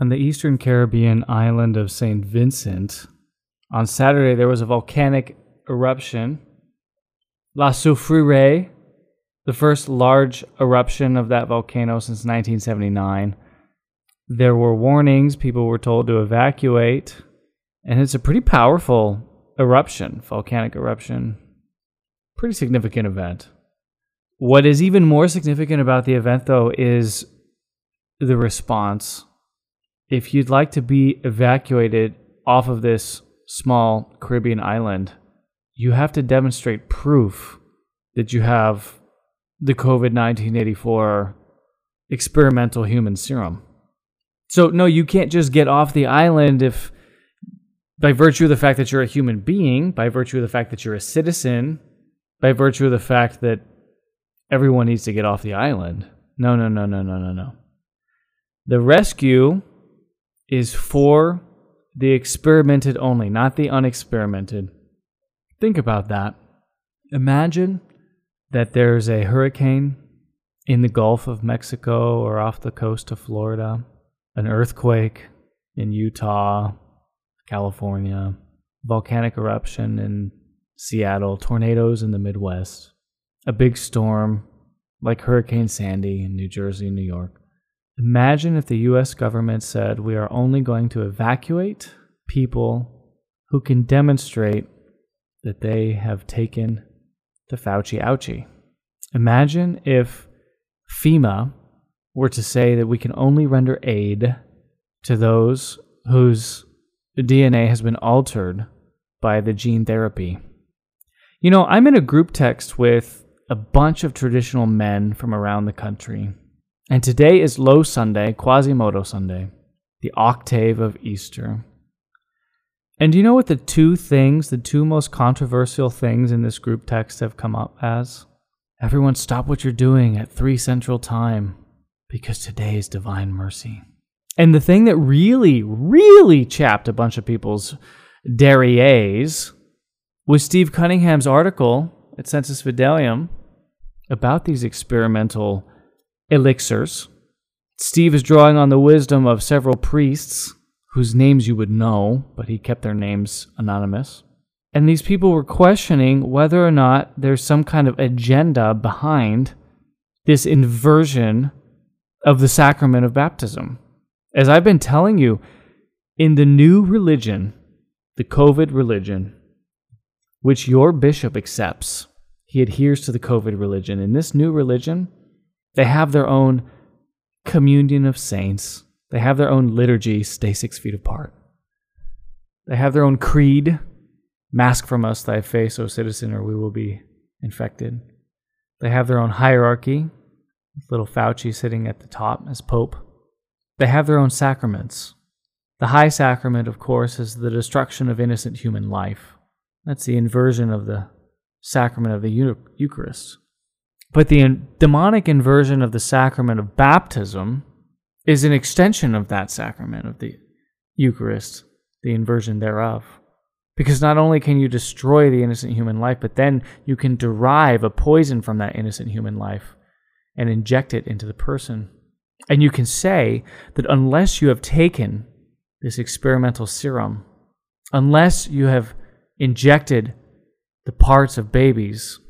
On the eastern Caribbean island of St. Vincent, on Saturday there was a volcanic eruption. La Soufriere, the first large eruption of that volcano since 1979. There were warnings, people were told to evacuate, and it's a pretty powerful eruption, volcanic eruption. Pretty significant event. What is even more significant about the event, though, is the response. If you'd like to be evacuated off of this small Caribbean island, you have to demonstrate proof that you have the COVID 1984 experimental human serum. So, no, you can't just get off the island if, by virtue of the fact that you're a human being, by virtue of the fact that you're a citizen, by virtue of the fact that everyone needs to get off the island. No, no, no, no, no, no, no. The rescue is for the experimented only, not the unexperimented. Think about that. Imagine that there's a hurricane in the Gulf of Mexico or off the coast of Florida, an earthquake in Utah, California, volcanic eruption in Seattle, tornadoes in the Midwest, a big storm like Hurricane Sandy in New Jersey and New York. Imagine if the US government said we are only going to evacuate people who can demonstrate that they have taken the Fauci ouchie. Imagine if FEMA were to say that we can only render aid to those whose DNA has been altered by the gene therapy. You know, I'm in a group text with a bunch of traditional men from around the country. And today is Low Sunday, Quasimodo Sunday, the octave of Easter. And do you know what the two things, the two most controversial things in this group text have come up as? Everyone stop what you're doing at 3 Central Time because today is Divine Mercy. And the thing that really, really chapped a bunch of people's derrieres was Steve Cunningham's article at Sensus Fidelium about these experimental elixirs. Steve is drawing on the wisdom of several priests whose names you would know, but he kept their names anonymous. And these people were questioning whether or not there's some kind of agenda behind this inversion of the sacrament of baptism. As I've been telling you, in the new religion, the COVID religion, which your bishop accepts, he adheres to the COVID religion. In this new religion, they have their own communion of saints. They have their own liturgy, stay six feet apart. They have their own creed, mask from us thy face, O citizen, or we will be infected. They have their own hierarchy, with little Fauci sitting at the top as Pope. They have their own sacraments. The high sacrament, of course, is the destruction of innocent human life. That's the inversion of the sacrament of the Eucharist. But the demonic inversion of the sacrament of baptism is an extension of that sacrament of the Eucharist, the inversion thereof. Because not only can you destroy the innocent human life, but then you can derive a poison from that innocent human life and inject it into the person. And you can say that unless you have taken this experimental serum, unless you have injected the parts of babies,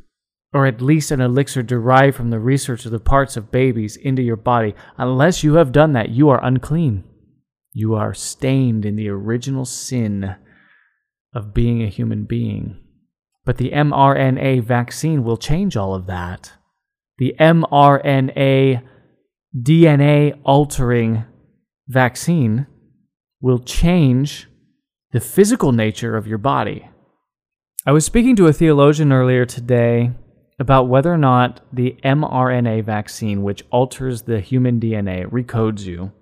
or at least an elixir derived from the research of the parts of babies into your body. Unless you have done that, you are unclean. You are stained in the original sin of being a human being. But the mRNA vaccine will change all of that. The mRNA DNA altering vaccine will change the physical nature of your body. I was speaking to a theologian earlier today about whether or not the mRNA vaccine, which alters the human DNA, recodes you,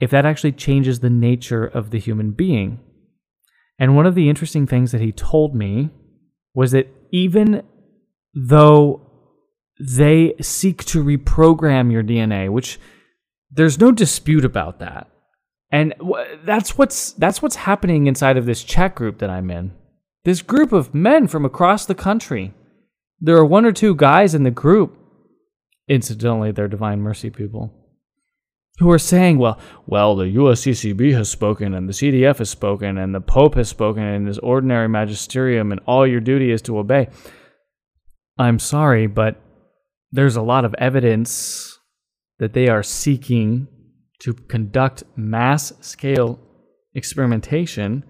if that actually changes the nature of the human being. And one of the interesting things that he told me was that even though they seek to reprogram your DNA, which there's no dispute about that. And that's what's that's what's happening inside of this chat group that I'm in. This group of men from across the country. There are one or two guys in the group. Incidentally, they're Divine Mercy people. who are saying, well, well, the USCCB has spoken and the CDF has spoken and the Pope has spoken in his ordinary magisterium and all your duty is to obey. I'm sorry, but there's a lot of evidence that they are seeking to conduct mass scale experimentation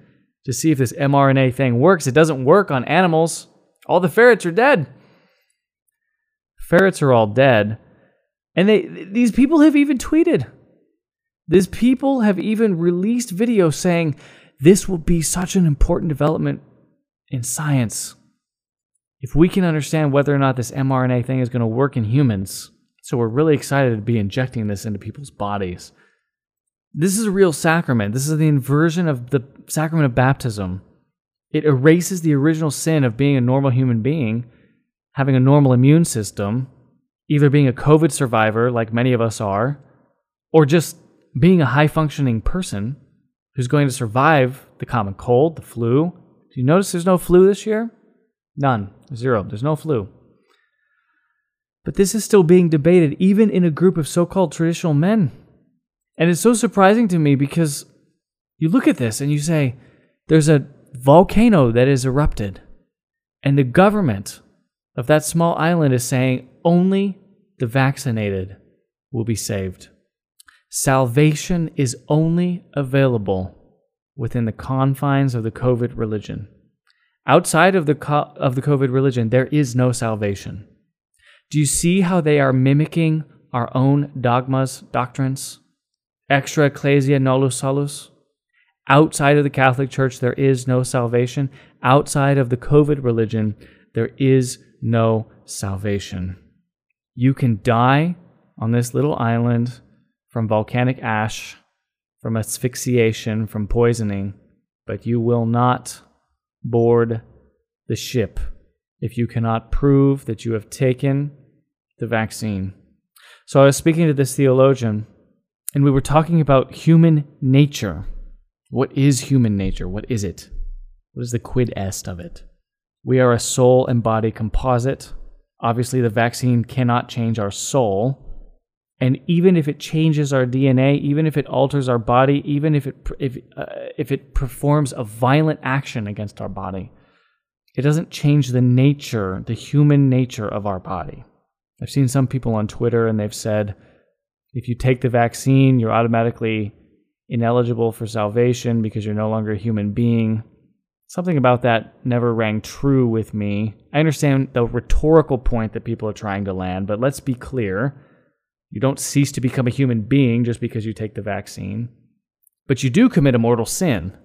to see if this mRNA thing works. It doesn't work on animals. All the ferrets are dead. Ferrets are all dead. And they these people have even tweeted. These people have even released videos saying this will be such an important development in science. If we can understand whether or not this mRNA thing is going to work in humans. So we're really excited to be injecting this into people's bodies. This is a real sacrament. This is the inversion of the sacrament of baptism. It erases the original sin of being a normal human being, having a normal immune system, either being a COVID survivor, like many of us are, or just being a high functioning person who's going to survive the common cold, the flu. Do you notice there's no flu this year? None. Zero. There's no flu. But this is still being debated, even in a group of so called traditional men. And it's so surprising to me because you look at this and you say, there's a volcano that is erupted, and the government of that small island is saying only the vaccinated will be saved. Salvation is only available within the confines of the COVID religion. Outside of the, co- of the COVID religion, there is no salvation. Do you see how they are mimicking our own dogmas, doctrines? Extra ecclesia nullus salus? Outside of the Catholic Church, there is no salvation. Outside of the COVID religion, there is no salvation. You can die on this little island from volcanic ash, from asphyxiation, from poisoning, but you will not board the ship if you cannot prove that you have taken the vaccine. So I was speaking to this theologian, and we were talking about human nature. What is human nature? What is it? What is the quid est of it? We are a soul and body composite. Obviously, the vaccine cannot change our soul. And even if it changes our DNA, even if it alters our body, even if it if uh, if it performs a violent action against our body, it doesn't change the nature, the human nature of our body. I've seen some people on Twitter and they've said if you take the vaccine, you're automatically ineligible for salvation because you're no longer a human being. Something about that never rang true with me. I understand the rhetorical point that people are trying to land, but let's be clear you don't cease to become a human being just because you take the vaccine, but you do commit a mortal sin.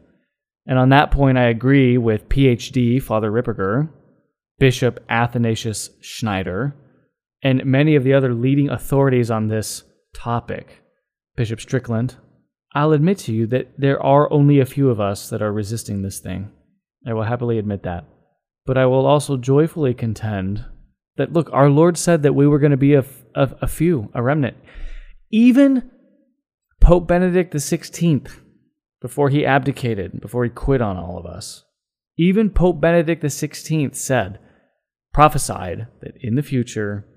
And on that point, I agree with PhD Father Ripperger, Bishop Athanasius Schneider, and many of the other leading authorities on this topic. Bishop Strickland, I'll admit to you that there are only a few of us that are resisting this thing. I will happily admit that. But I will also joyfully contend that, look, our Lord said that we were going to be a, a, a few, a remnant. Even Pope Benedict XVI, before he abdicated, before he quit on all of us, even Pope Benedict XVI said, prophesied that in the future,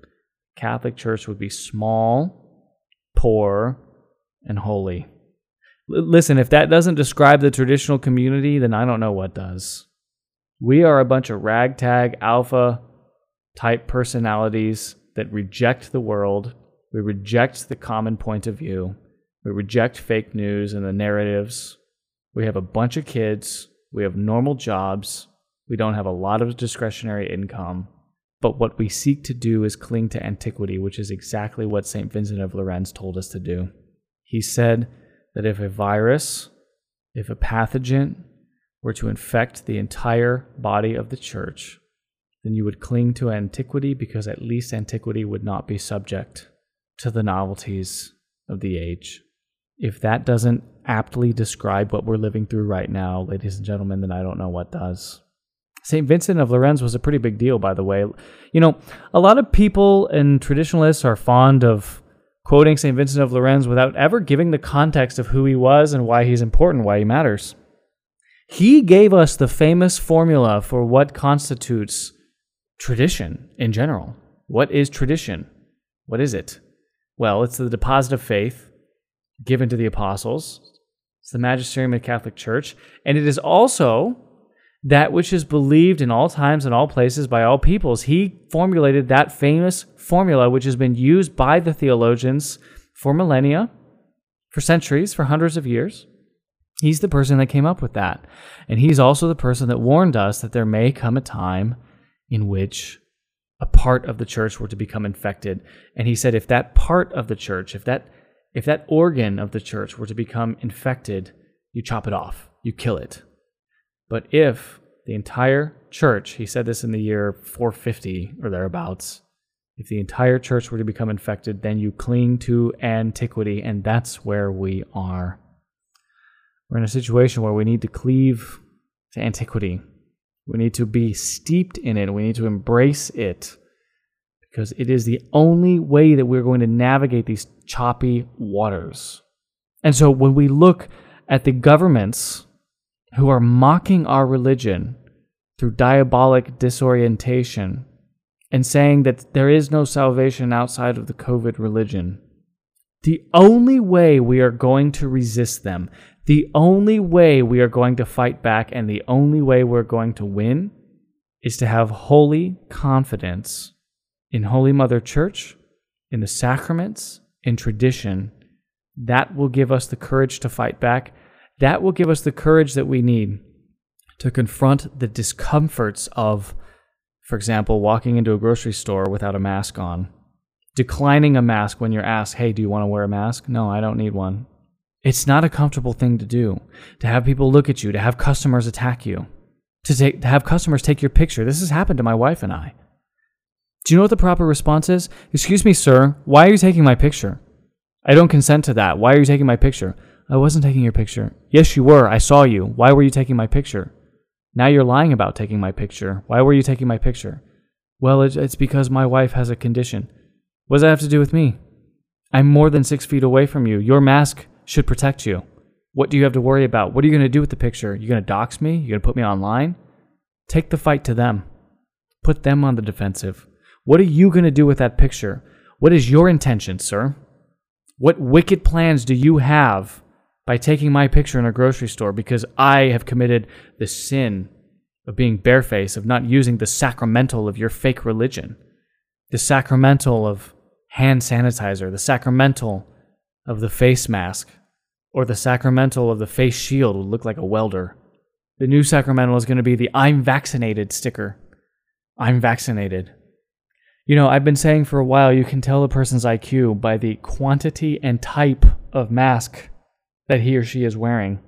Catholic Church would be small, poor, and holy. Listen, if that doesn't describe the traditional community, then I don't know what does. We are a bunch of ragtag alpha type personalities that reject the world. We reject the common point of view. We reject fake news and the narratives. We have a bunch of kids. We have normal jobs. We don't have a lot of discretionary income. But what we seek to do is cling to antiquity, which is exactly what St. Vincent of Lerins told us to do. He said that if a virus, if a pathogen were to infect the entire body of the church, then you would cling to antiquity because at least antiquity would not be subject to the novelties of the age. If that doesn't aptly describe what we're living through right now, ladies and gentlemen, then I don't know what does. St. Vincent of Lerins was a pretty big deal, by the way. You know, a lot of people and traditionalists are fond of quoting St. Vincent of Lerins without ever giving the context of who he was and why he's important, why he matters. He gave us the famous formula for what constitutes tradition in general. What is tradition? What is it? Well, it's the deposit of faith given to the apostles. It's the magisterium of the Catholic Church. And it is also that which is believed in all times and all places by all peoples. He formulated that famous formula, which has been used by the theologians for millennia, for centuries, for hundreds of years. He's the person that came up with that. And he's also the person that warned us that there may come a time in which a part of the church were to become infected. And he said if that part of the church, if that if that organ of the church were to become infected, you chop it off, you kill it. But if the entire church, he said this in the year 450 or thereabouts, if the entire church were to become infected, then you cling to antiquity, and that's where we are. We're in a situation where we need to cleave to antiquity. We need to be steeped in it. We need to embrace it because it is the only way that we're going to navigate these choppy waters. And so when we look at the governments who are mocking our religion through diabolic disorientation and saying that there is no salvation outside of the COVID religion, the only way we are going to resist them, the only way we are going to fight back, and the only way we're going to win is to have holy confidence in Holy Mother Church, in the sacraments, in tradition, that will give us the courage to fight back. That will give us the courage that we need to confront the discomforts of, for example, walking into a grocery store without a mask on, declining a mask when you're asked, hey, do you want to wear a mask? No, I don't need one. It's not a comfortable thing to do, to have people look at you, to have customers attack you, to, take, to have customers take your picture. This has happened to my wife and I. Do you know what the proper response is? Excuse me, sir, why are you taking my picture? I don't consent to that. Why are you taking my picture? I wasn't taking your picture. Yes, you were. I saw you. Why were you taking my picture? Now you're lying about taking my picture. Why were you taking my picture? Well, it's because my wife has a condition. What does that have to do with me? I'm more than six feet away from you. Your mask should protect you. What do you have to worry about? What are you going to do with the picture? You're going to dox me? You're going to put me online? Take the fight to them. Put them on the defensive. What are you going to do with that picture? What is your intention, sir? What wicked plans do you have by taking my picture in a grocery store because I have committed the sin of being barefaced, of not using the sacramental of your fake religion, the sacramental of hand sanitizer, the sacramental of the face mask, or the sacramental of the face shield would look like a welder. The new sacramental is going to be the I'm vaccinated sticker. I'm vaccinated. You know, I've been saying for a while you can tell a person's IQ by the quantity and type of mask that he or she is wearing.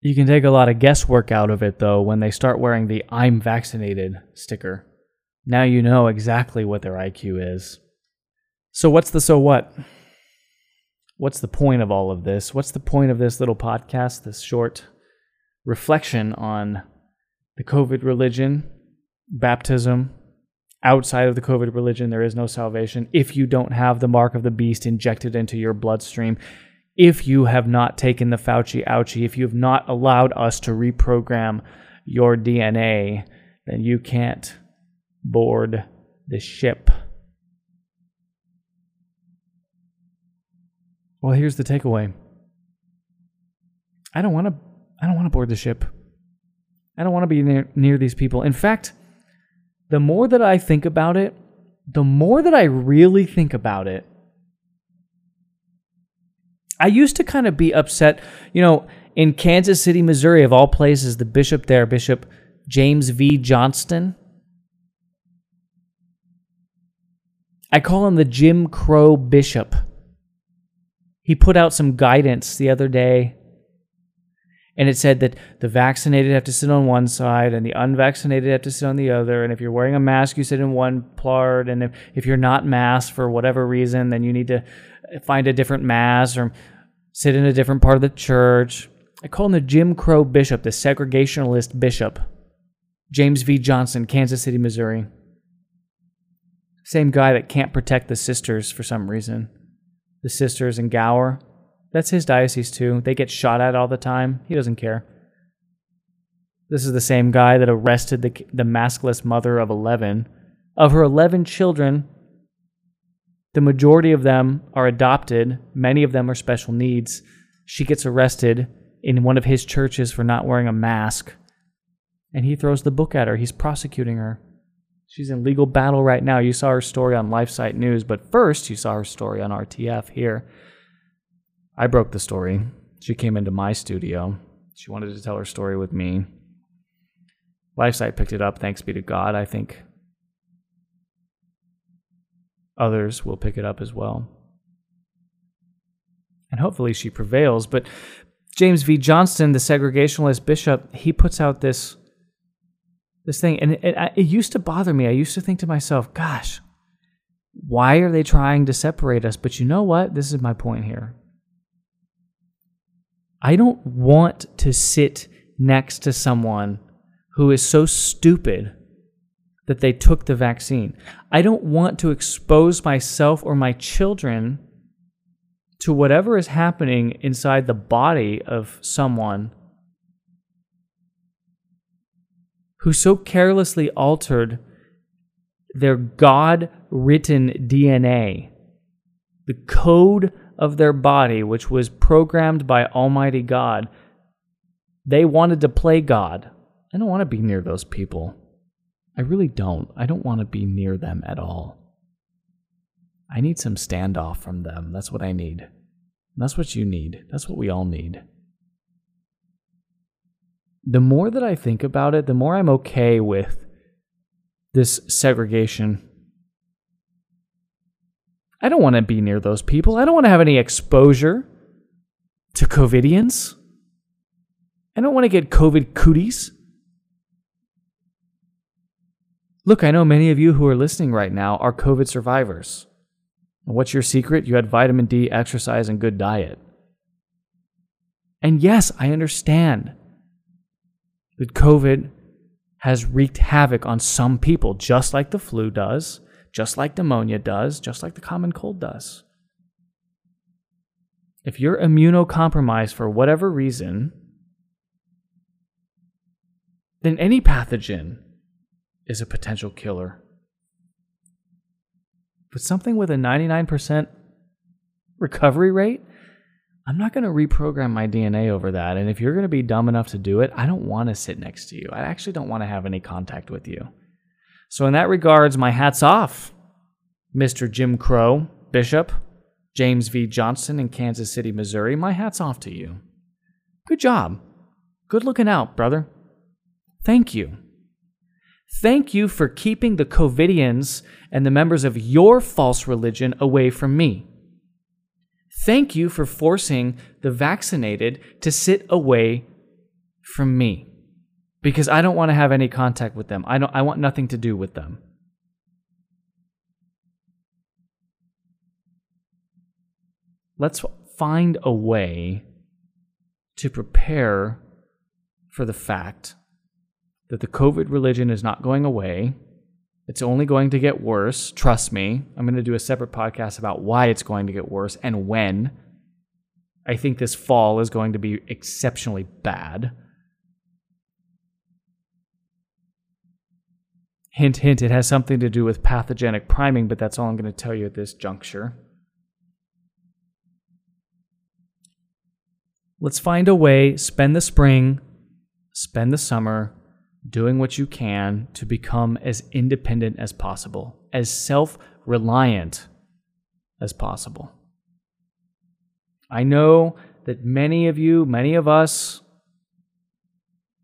You can take a lot of guesswork out of it, though, when they start wearing the I'm vaccinated sticker. Now you know exactly what their IQ is. So, what's the so what? What's the point of all of this? What's the point of this little podcast, this short reflection on the COVID religion, baptism, outside of the COVID religion, there is no salvation. If you don't have the mark of the beast injected into your bloodstream, if you have not taken the Fauci ouchie, if you have not allowed us to reprogram your DNA, then you can't board the ship. Well, here's the takeaway. I don't want to I don't want to board the ship. I don't want to be near, near these people. In fact, the more that I think about it, the more that I really think about it, I used to kind of be upset. You know, in Kansas City, Missouri, of all places, the bishop there, Bishop James V. Johnston, I call him the Jim Crow Bishop. He put out some guidance the other day and it said that the vaccinated have to sit on one side and the unvaccinated have to sit on the other. And if you're wearing a mask, you sit in one part. And if, if you're not masked for whatever reason, then you need to find a different mask or sit in a different part of the church. I call him the Jim Crow bishop, the segregationalist bishop. James V. Johnston, Kansas City, Missouri. Same guy that can't protect the sisters for some reason. The sisters in Gower. That's his diocese too. They get shot at all the time. He doesn't care. This is the same guy that arrested the, the maskless mother of 11. Of her 11 children, The majority of them are adopted, many of them are special needs. She gets arrested in one of his churches for not wearing a mask, and he throws the book at her. He's prosecuting her. She's in legal battle right now. You saw her story on LifeSite News, but first you saw her story on RTF here. I broke the story. She came into my studio. She wanted to tell her story with me. LifeSite picked it up, thanks be to God. I think others will pick it up as well. And hopefully she prevails. But James V. Johnston, the segregationalist bishop, he puts out this this thing, and it, it, it used to bother me. I used to think to myself, "Gosh, why are they trying to separate us?" But you know what? This is my point here. I don't want to sit next to someone who is so stupid that they took the vaccine. I don't want to expose myself or my children to whatever is happening inside the body of someone who so carelessly altered their God written DNA, the code of their body, which was programmed by Almighty God. They wanted to play God. I don't want to be near those people. I really don't. I don't want to be near them at all. I need some standoff from them. That's what I need. That's what you need. That's what we all need. The more that I think about it, the more I'm okay with this segregation. I don't want to be near those people. I don't want to have any exposure to COVIDians. I don't want to get COVID cooties. Look, I know many of you who are listening right now are COVID survivors. What's your secret? You had vitamin D, exercise, and good diet. And yes, I understand that COVID has wreaked havoc on some people, just like the flu does, just like pneumonia does, just like the common cold does. If you're immunocompromised for whatever reason, then any pathogen is a potential killer. But something with a 99% recovery rate, I'm not going to reprogram my DNA over that. And if you're going to be dumb enough to do it, I don't want to sit next to you. I actually don't want to have any contact with you. So, in that regards, my hat's off, Mr. Jim Crow, Bishop, James V. Johnston in Kansas City, Missouri. My hat's off to you. Good job. Good looking out, brother. Thank you. Thank you for keeping the COVIDians and the members of your false religion away from me. Thank you for forcing the vaccinated to sit away from me because I don't want to have any contact with them. I don't I want nothing to do with them. Let's find a way to prepare for the fact that the COVID religion is not going away. It's only going to get worse. Trust me. I'm going to do a separate podcast about why it's going to get worse and when. I think this fall is going to be exceptionally bad. Hint, hint, it has something to do with pathogenic priming, but that's all I'm going to tell you at this juncture. Let's find a way, spend the spring, spend the summer, doing what you can to become as independent as possible, as self reliant as possible. I know that many of you, many of us,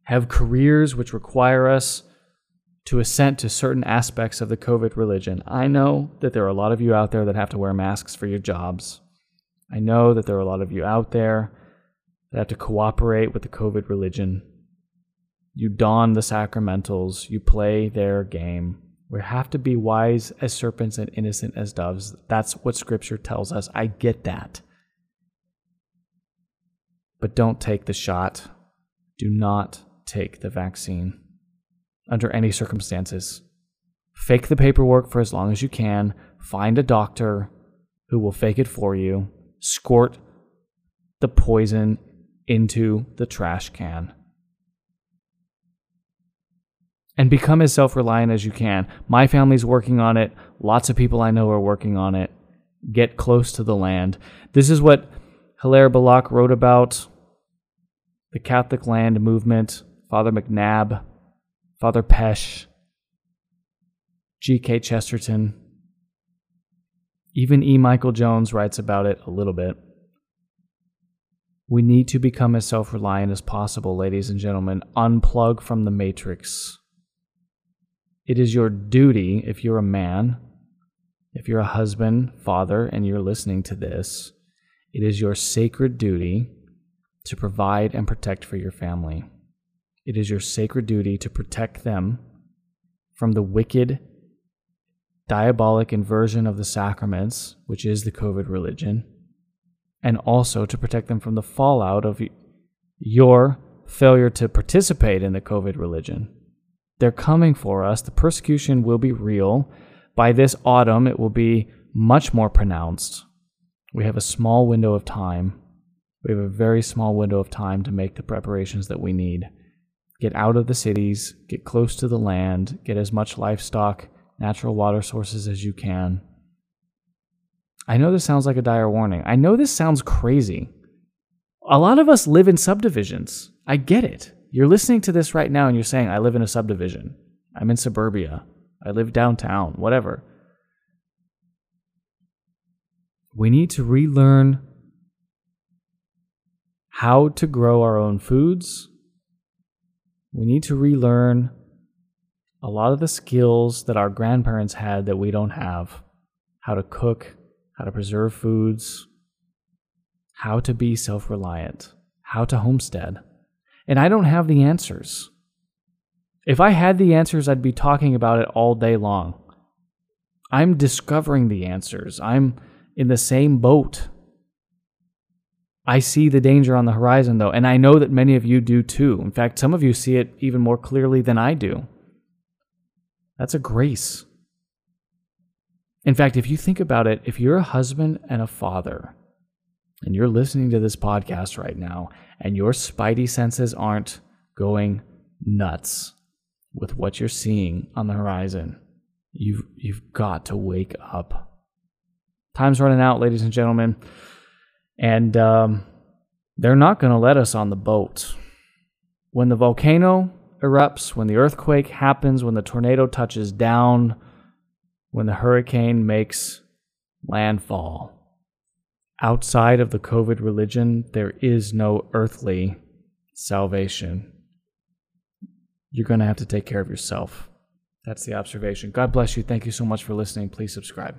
have careers which require us to assent to certain aspects of the COVID religion. I know that there are a lot of you out there that have to wear masks for your jobs. I know that there are a lot of you out there that have to cooperate with the COVID religion you don the sacramentals, you play their game. We have to be wise as serpents and innocent as doves. That's what scripture tells us. I get that. But don't take the shot. Do not take the vaccine under any circumstances. Fake the paperwork for as long as you can. Find a doctor who will fake it for you. Squirt the poison into the trash can and become as self reliant as you can. My family's working on it. Lots of people I know are working on it. get close to the land. This is what Hilaire Belloc wrote about the Catholic land movement, Father McNabb, Father Pesch, G.K. Chesterton. Even E. Michael Jones writes about it a little bit. We need to become as self reliant as possible, ladies and gentlemen. Unplug from the matrix. It is your duty, if you're a man, if you're a husband, father, and you're listening to this, it is your sacred duty to provide and protect for your family. It is your sacred duty to protect them from the wicked, diabolic inversion of the sacraments, which is the COVID religion and also to protect them from the fallout of your failure to participate in the COVID religion. They're coming for us. The persecution will be real. By this autumn, it will be much more pronounced. We have a small window of time. We have a very small window of time to make the preparations that we need. Get out of the cities, get close to the land, get as much livestock, natural water sources as you can I know this sounds like a dire warning. I know this sounds crazy. A lot of us live in subdivisions. I get it. You're listening to this right now and you're saying, I live in a subdivision. I'm in suburbia. I live downtown, whatever. We need to relearn how to grow our own foods. We need to relearn a lot of the skills that our grandparents had that we don't have how to cook, how to preserve foods, how to be self reliant, how to homestead. And I don't have the answers. If I had the answers, I'd be talking about it all day long. I'm discovering the answers. I'm in the same boat. I see the danger on the horizon, though, and I know that many of you do too. In fact, some of you see it even more clearly than I do. That's a grace. In fact, if you think about it, if you're a husband and a father, and you're listening to this podcast right now, and your spidey senses aren't going nuts with what you're seeing on the horizon, you've, you've got to wake up. Time's running out, ladies and gentlemen, and um, they're not going to let us on the boat. When the volcano erupts, when the earthquake happens, when the tornado touches down, when the hurricane makes landfall. Outside of the COVID religion, there is no earthly salvation. You're going to have to take care of yourself. That's the observation. God bless you. Thank you so much for listening. Please subscribe.